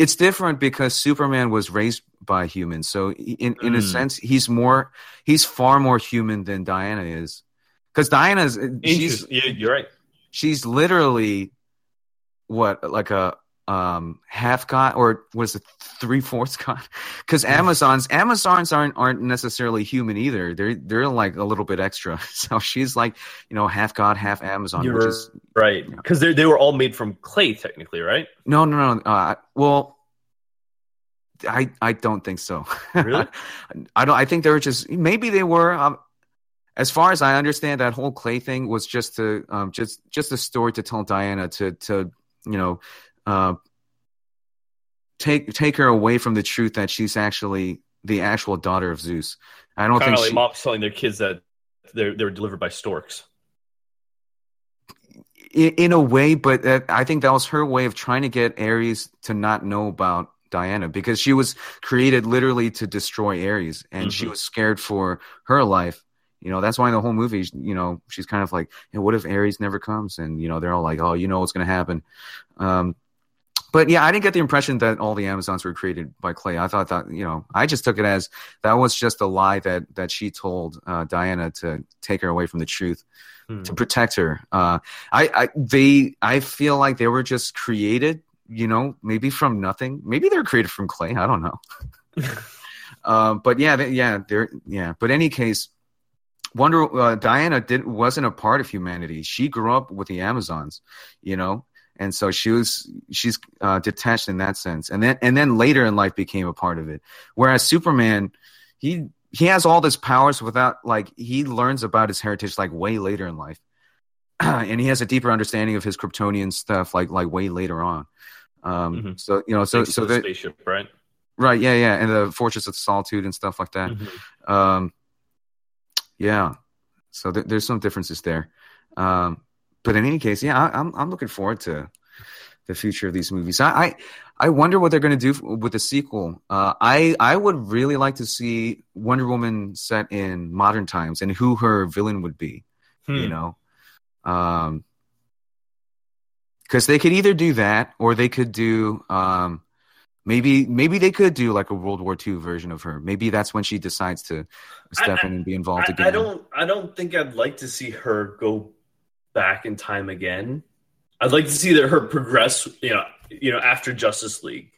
it's different because Superman was raised by humans, so in in a Mm. sense, he's more he's far more human than Diana is, because Diana's she's yeah, you're right. she's literally what like a um half god or was it three fourths god because amazons amazons aren't aren't necessarily human either. They're they're like a little bit extra. So she's like you know half god half amazon You're is right. Because they they were all made from clay, technically, right? no no no. Uh well i i don't think so. Really? i don't i think they were just maybe they were um as far as I understand, that whole clay thing was just to um, just just a story to tell Diana to to you know uh, take take her away from the truth that she's actually the actual daughter of Zeus. I don't Kind think of like she, moms telling their kids that they're they're delivered by storks. in, in a way, but I think that was her way of trying to get Ares to not know about Diana because she was created literally to destroy Ares, and she Mhm. was scared for her life. You know, that's why in the whole movie, you know, she's kind of like, hey, what if Ares never comes? And, you know, they're all like, oh, you know what's going to happen. Um, but yeah, I didn't get the impression that all the Amazons were created by Clay. I thought that, you know, I just took it as that was just a lie that, that she told uh, Diana to take her away from the truth, hmm. to protect her. Uh, I, I, they, I feel like they were just created, you know, maybe from nothing. Maybe they're created from Clay. I don't know. uh, but yeah, they, yeah, they're, yeah. But any case, Wonder uh, Diana did wasn't a part of humanity. She grew up with the Amazons, you know, and so she was she's uh, detached in that sense. And then and then later in life became a part of it. Whereas Superman, he he has all this powers without like he learns about his heritage like way later in life, and he has a deeper understanding of his Kryptonian stuff like like way later on. Um, mm-hmm. So you know, so so the spaceship, right? Right, yeah, yeah, and the Fortress of Solitude and stuff like that. Mm-hmm. Um, yeah. So th- there's some differences there. Um, but in any case, yeah, I, am I'm, I'm looking forward to the future of these movies. I I, I wonder what they're going to do with the sequel. Uh, I I would really like to see Wonder Woman set in modern times and who her villain would be. Hmm. You know, um, because they could either do that or they could do um Maybe maybe they could do like a World War II version of her. Maybe that's when she decides to step I, in and be involved I, again. I don't I don't think I'd like to see her go back in time again. I'd like to see that her progress, you know, you know, after Justice League.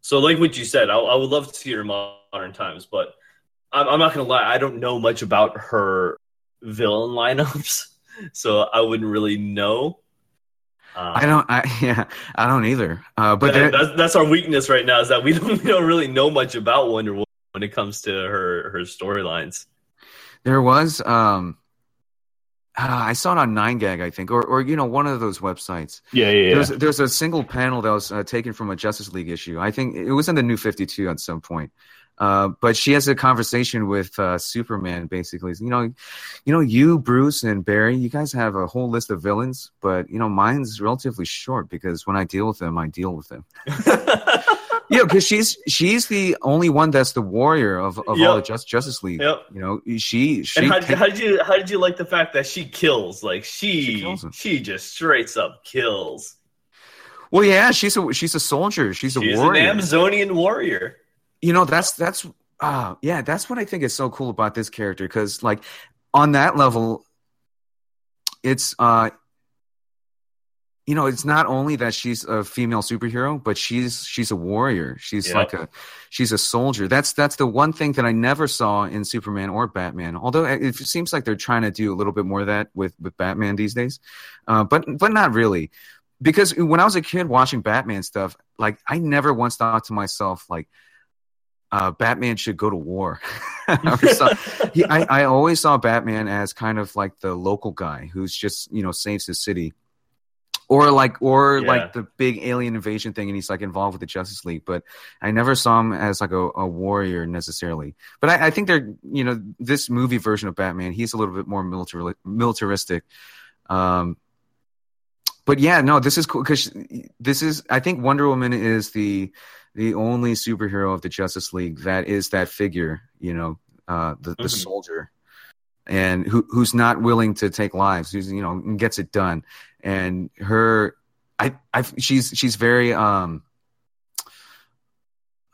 So, like what you said, I, I would love to see her in modern times, but I'm, I'm not gonna lie, I don't know much about her villain lineups, so I wouldn't really know. Um, I don't. I yeah. I don't either. Uh, but that, that's that's our weakness right now is that we don't we don't really know much about Wonder Woman when it comes to her her storylines. There was um. Uh, I saw it on Nine Gag, I think, or or you know one of those websites. Yeah, yeah. yeah. There's there's a single panel that was uh, taken from a Justice League issue. I think it was in the New Fifty Two at some point, uh, but she has a conversation with uh, Superman. Basically, you know, you know, you Bruce and Barry, you guys have a whole list of villains, but you know, mine's relatively short because when I deal with them, I deal with them. yeah, because she's she's the only one that's the warrior of, of yep. all the Just, Justice League. Yep. You know, she she. And how, how did you how did you like the fact that she kills? Like she she, she just straight up kills. Well, yeah, she's a she's a soldier. She's, she's a warrior. an Amazonian warrior you know that's that's uh yeah that's what i think is so cool about this character because like on that level it's uh you know it's not only that she's a female superhero but she's she's a warrior. She's yep. like a she's a soldier. That's that's the one thing that i never saw in superman or batman although it seems like they're trying to do a little bit more of that with with batman these days. Uh, but but not really. Because when i was a kid watching batman stuff like i never once thought to myself like uh, Batman should go to war. he, I, I always saw Batman as kind of like the local guy who's just you know saves his city, or like or yeah. like the big alien invasion thing, and he's like involved with the Justice League. But I never saw him as like a, a warrior necessarily. But I, I, think they're you know this movie version of Batman, he's a little bit more military militaristic. Um, but yeah, no, this is cool because this is I think Wonder Woman is the the only superhero of the Justice League that is that figure, you know, uh, the, the mm-hmm. soldier, and who who's not willing to take lives, who's you know gets it done, and her, I, I, she's she's very um,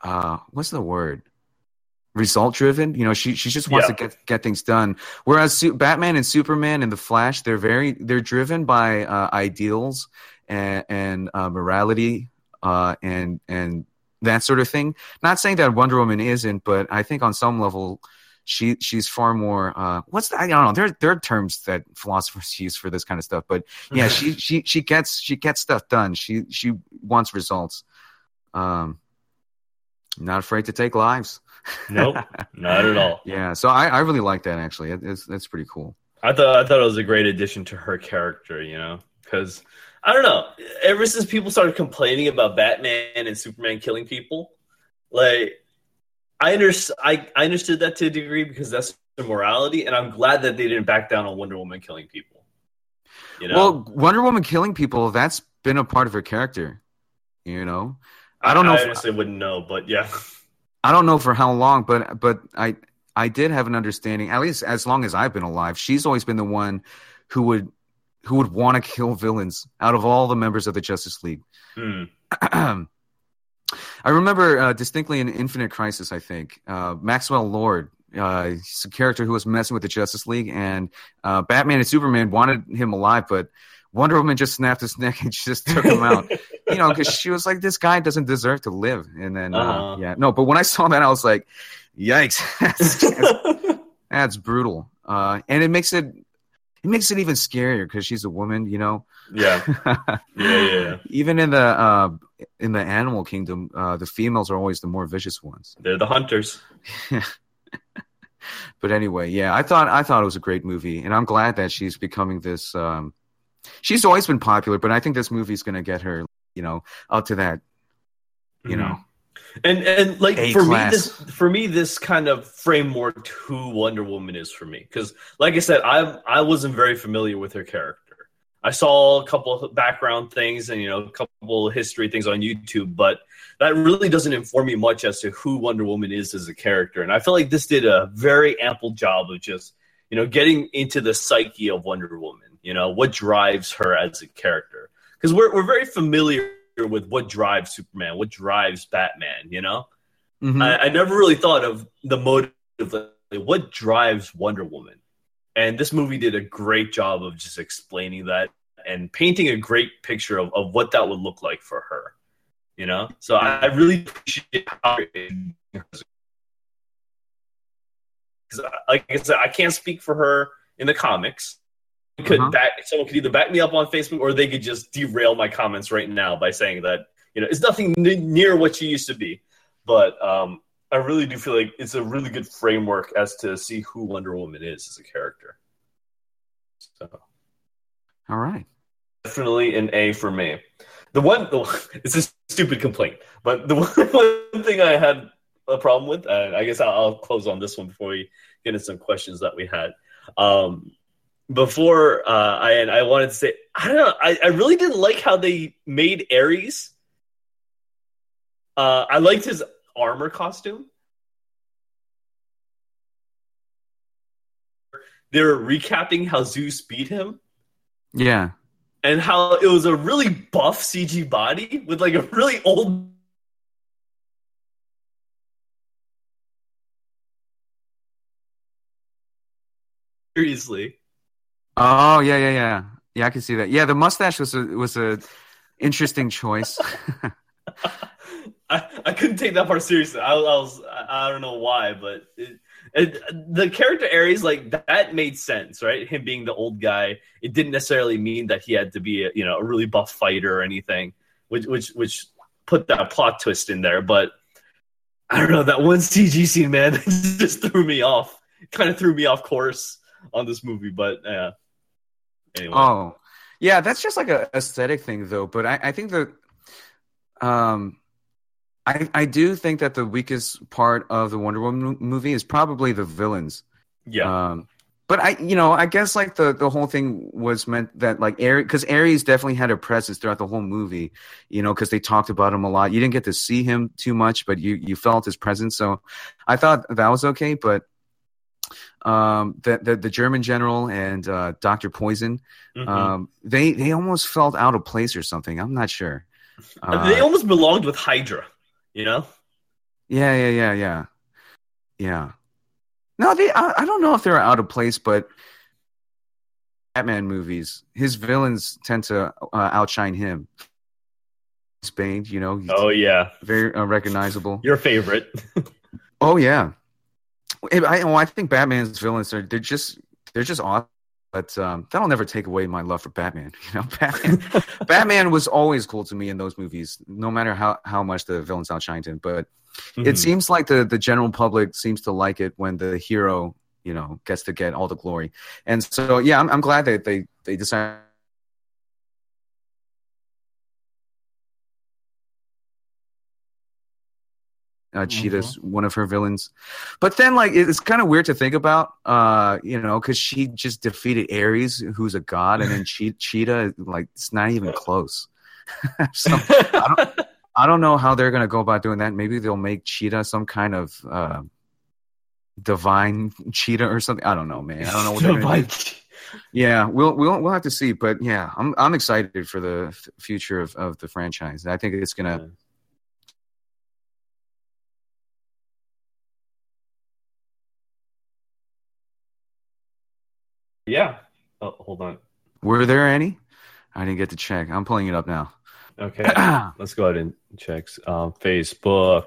uh, what's the word? result driven. You know, she she just wants yeah. to get get things done. Whereas Su- Batman and Superman and the Flash, they're very they're driven by uh, ideals and, and uh, morality uh, and and that sort of thing. Not saying that Wonder Woman isn't, but I think on some level she she's far more uh what's that? I don't know. There there are terms that philosophers use for this kind of stuff, but yeah, she she she gets she gets stuff done. She she wants results. Um not afraid to take lives. nope, not at all. Yeah, so I, I really like that actually. It, it's that's pretty cool. I thought I thought it was a great addition to her character, you know, because I don't know. Ever since people started complaining about Batman and Superman killing people, like I under, I, I understood that to a degree because that's the morality, and I'm glad that they didn't back down on Wonder Woman killing people. You know? Well, Wonder Woman killing people, that's been a part of her character. You know? I don't know. I honestly wouldn't know, but yeah. I don't know for how long, but but I I did have an understanding, at least as long as I've been alive, she's always been the one who would who would want to kill villains out of all the members of the Justice League. Hmm. I remember uh, distinctly in Infinite Crisis, I think uh, Maxwell Lord, uh, he's a character who was messing with the Justice League, and uh, Batman and Superman wanted him alive, but Wonder Woman just snapped his neck and just took him out. you know, because she was like, "This guy doesn't deserve to live." And then, uh, Uh-huh. yeah, no. But when I saw that, I was like, "Yikes, that's, that's brutal." Uh, and it makes it it makes it even scarier because she's a woman. You know, yeah, yeah, yeah, yeah. even in the uh, in the animal kingdom, uh, the females are always the more vicious ones. They're the hunters. But anyway, yeah, I thought I thought it was a great movie, and I'm glad that she's becoming this. Um, she's always been popular, but I think this movie's going to get her, you know, up to that, you Mhm. know. And and like A for class. me, this for me this kind of framework who Wonder Woman is for me because, like I said, I I wasn't very familiar with her character. I saw a couple of background things and you know a couple of history things on YouTube, but that really doesn't inform me much as to who Wonder Woman is as a character. And I feel like this did a very ample job of just you know getting into the psyche of Wonder Woman. You know what drives her as a character because we're we're very familiar with what drives Superman, what drives Batman. You know. Mhm. I, I never really thought of the motive, like, what drives Wonder Woman, and this movie did a great job of just explaining that and painting a great picture of, of what that would look like for her. You know, so I, I really appreciate how. Because, like I said, I can't speak for her in the comics. You Could Uh-huh. back someone could either back me up on Facebook or they could just derail my comments right now by saying that you know it's nothing n- near what she used to be but um, I really do feel like it's a really good framework as to see who Wonder Woman is as a character. So All right. definitely an A for me. The one, it's a stupid complaint, but the one, one thing I had a problem with, and I guess I'll, I'll close on this one before we get into some questions that we had. Um, before uh, I and I wanted to say, I don't know, I, I really didn't like how they made Ares. Uh, I liked his armor costume. They were recapping how Zeus beat him Yeah. and how it was a really buff CG body with like a really old. Seriously, Oh yeah, yeah, yeah. Yeah, I can see that. Yeah, the mustache was a was a interesting choice. I, I couldn't take that part seriously. I, I was I, don't know why, but it, it, the character Ares like that made sense, right? Him being the old guy, it didn't necessarily mean that he had to be a, you know a really buff fighter or anything, which which which put that plot twist in there. But I don't know that one CG scene, man, just threw me off. Kind of threw me off course on this movie, but yeah. Anyway, Oh, yeah, that's just like a aesthetic thing, though. But I, I think that, um, I I do think that the weakest part of the Wonder Woman movie is probably the villains. yeah, Um, but I, you know, I guess like the the whole thing was meant that like Ares, because Ares definitely had a presence throughout the whole movie, you know, because they talked about him a lot. You didn't get to see him too much, but you you felt his presence. So I thought that was okay. But um, the the, the German general and uh, Doctor Poison, Mhm. um, they they almost felt out of place or something. I'm not sure. Uh, they almost belonged with Hydra, you know. Yeah, yeah, yeah, yeah, yeah. No, they. I, I don't know if they're out of place, but Batman movies, his villains tend to uh, outshine him. Bane, you know, Oh yeah, very uh, recognizable. your favorite. Oh yeah, I, I, well, I think Batman's villains are they're just they're just awesome. But um, that'll never take away my love for Batman. You know, Batman, Batman was always cool to me in those movies, no matter how, how much the villains outshined him. But Mhm. it seems like the the general public seems to like it when the hero you know gets to get all the glory and so yeah i'm, I'm glad that they they decided uh, cheetah's one of her villains but then like it's kind of weird to think about uh you know because she just defeated ares who's a god and then che- cheetah like it's not even close so I don't, I don't know how they're gonna go about doing that. Maybe they'll make Cheetah some kind of uh, divine cheetah or something. I don't know, man. I don't know what they're gonna do. Yeah, we'll we'll we'll have to see, but yeah, I'm I'm excited for the f- future of, of the franchise. I think it's gonna. Yeah. Oh, hold on. Were there any? I didn't get to check. I'm pulling it up now. Okay. Let's go ahead and check um, Facebook.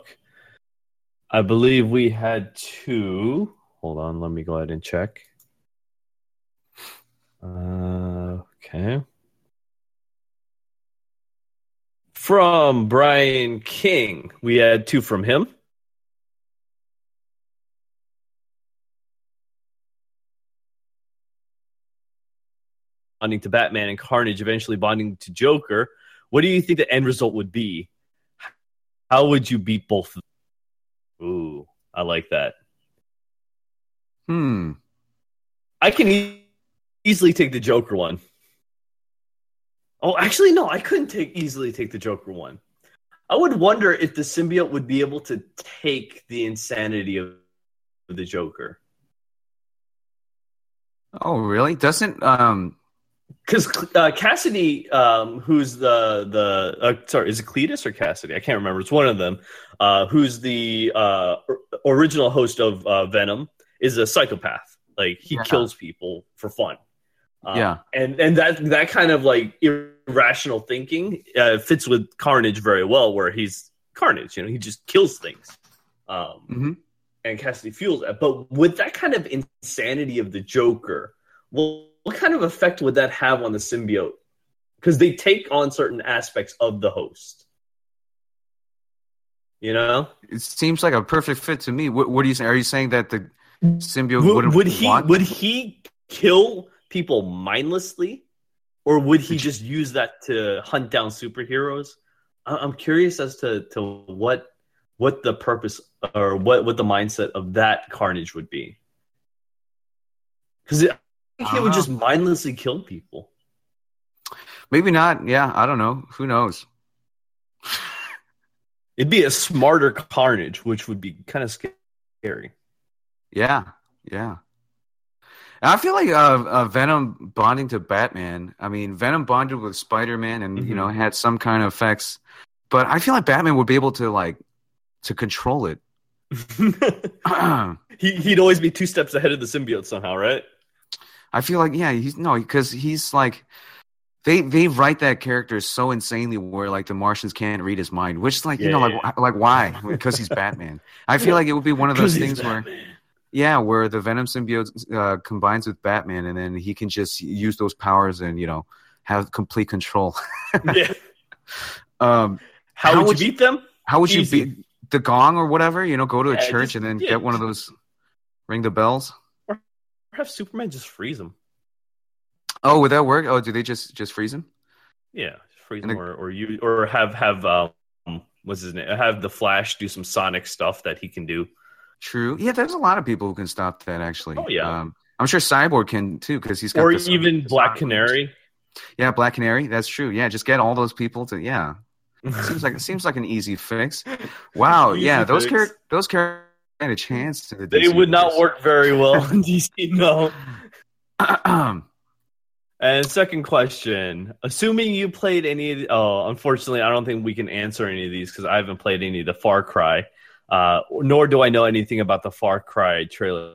I believe we had two. Hold on. Let me go ahead and check. Uh, okay. From Brian King, we had two from him. Bonding to Batman and Carnage, eventually bonding to Joker. What do you think the end result would be? How would you beat both? of them? Ooh, I like that. Hmm. I can e- easily take the Joker one. Oh, actually, no, I couldn't take easily take the Joker one. I would wonder if the symbiote would be able to take the insanity of the Joker. Oh, really? Doesn't um Because uh, Kasady, um, who's the the uh, sorry, is it Cletus or Kasady? I can't remember. It's one of them. Uh, who's the uh, original host of uh, Venom? Is a psychopath. Like he Yeah. kills people for fun. Uh, Yeah. and and that that kind of like irrational thinking uh, fits with Carnage very well, where he's Carnage. You know, he just kills things. Um, mhm. and Kasady fuels that. But with that kind of insanity of the Joker, well, what kind of effect would that have on the symbiote? Because they take on certain aspects of the host. You know, it seems like a perfect fit to me. What, what are you saying? Are you saying that the symbiote would, would he want would he kill people mindlessly, or would he just use that to hunt down superheroes? I'm curious as to to what what the purpose or what what the mindset of that Carnage would be. Because think he would just mindlessly kill people. Maybe not. Yeah, I don't know. Who knows? It'd be a smarter Carnage, which would be kind of scary. Yeah, yeah. And I feel like uh, uh, Venom bonding to Batman. I mean, Venom bonded with Spider Man, and you Mhm. know had some kind of effects. But I feel like Batman would be able to like to control it. He, he'd always be two steps ahead of the symbiote somehow, right? Feel like yeah, he's no because he's like they they write that character so insanely where like the Martians can't read his mind, which like you Yeah, know yeah. like like why because he's Batman. I feel like it would be one of those things where. Yeah, where the Venom symbiote uh, combines with Batman, and then he can just use those powers and you know have complete control. yeah. Um, How, How would, would you beat them? how would Easy. you beat the gong or whatever? You know, go to a Yeah, church just- and then yeah, get one of those, ring the bells. Or have Superman just freeze them? Oh, would that work? Oh, do they just just freeze him? Yeah, freeze And them, the- or or you or have have um what's his name? Have the Flash do some Sonic stuff that he can do. True. Yeah, there's a lot of people who can stop that. Actually. Oh, yeah. Um, I'm sure Cyborg can too because he's got or Sonic- even Black Sonic Canary. Yeah, Black Canary. That's true. Yeah, just get all those people to yeah. seems like it seems like an easy fix. Wow, Easy yeah, those fix. char- those characters had a chance to the They DC would not work very well in DC. No. And second question: Assuming you played any, of the, oh, unfortunately, I don't think we can answer any of these because I haven't played any of the Far Cry, uh, nor do I know anything about the Far Cry trailer.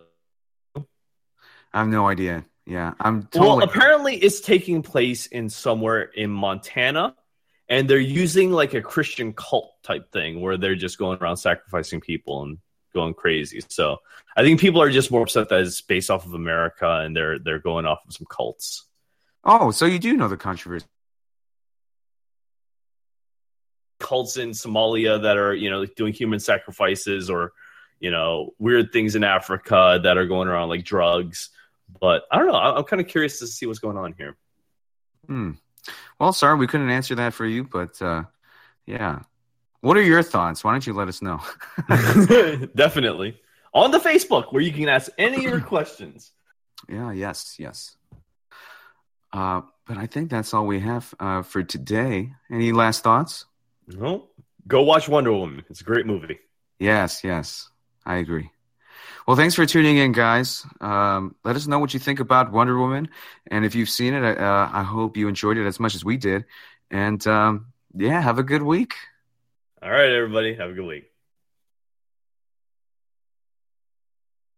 I have no idea. Yeah, I'm totally. Well, apparently, it's taking place in somewhere in Montana, and they're using like a Christian cult type thing where they're just going around sacrificing people and going crazy. So I think people are just more upset that it's based off of America and they're they're going off of some cults. oh, so you do know the controversy? cults in Somalia that are, you know, doing human sacrifices or, you know, weird things in Africa that are going around like drugs. But I don't know. I'm kind of curious to see what's going on here. Hmm. Well, sorry we couldn't answer that for you, but uh, yeah. What are your thoughts? Why don't you let us know? Definitely. On the Facebook where you can ask any of your questions. yeah. Yes. Yes. Uh, but I think that's all we have uh, for today. Any last thoughts? No. Go watch Wonder Woman. It's a great movie. Yes. Yes. I agree. Well, thanks for tuning in, guys. Um, let us know what you think about Wonder Woman, and if you've seen it, uh, I hope you enjoyed it as much as we did. And um, yeah, have a good week. All right, everybody, have a good week.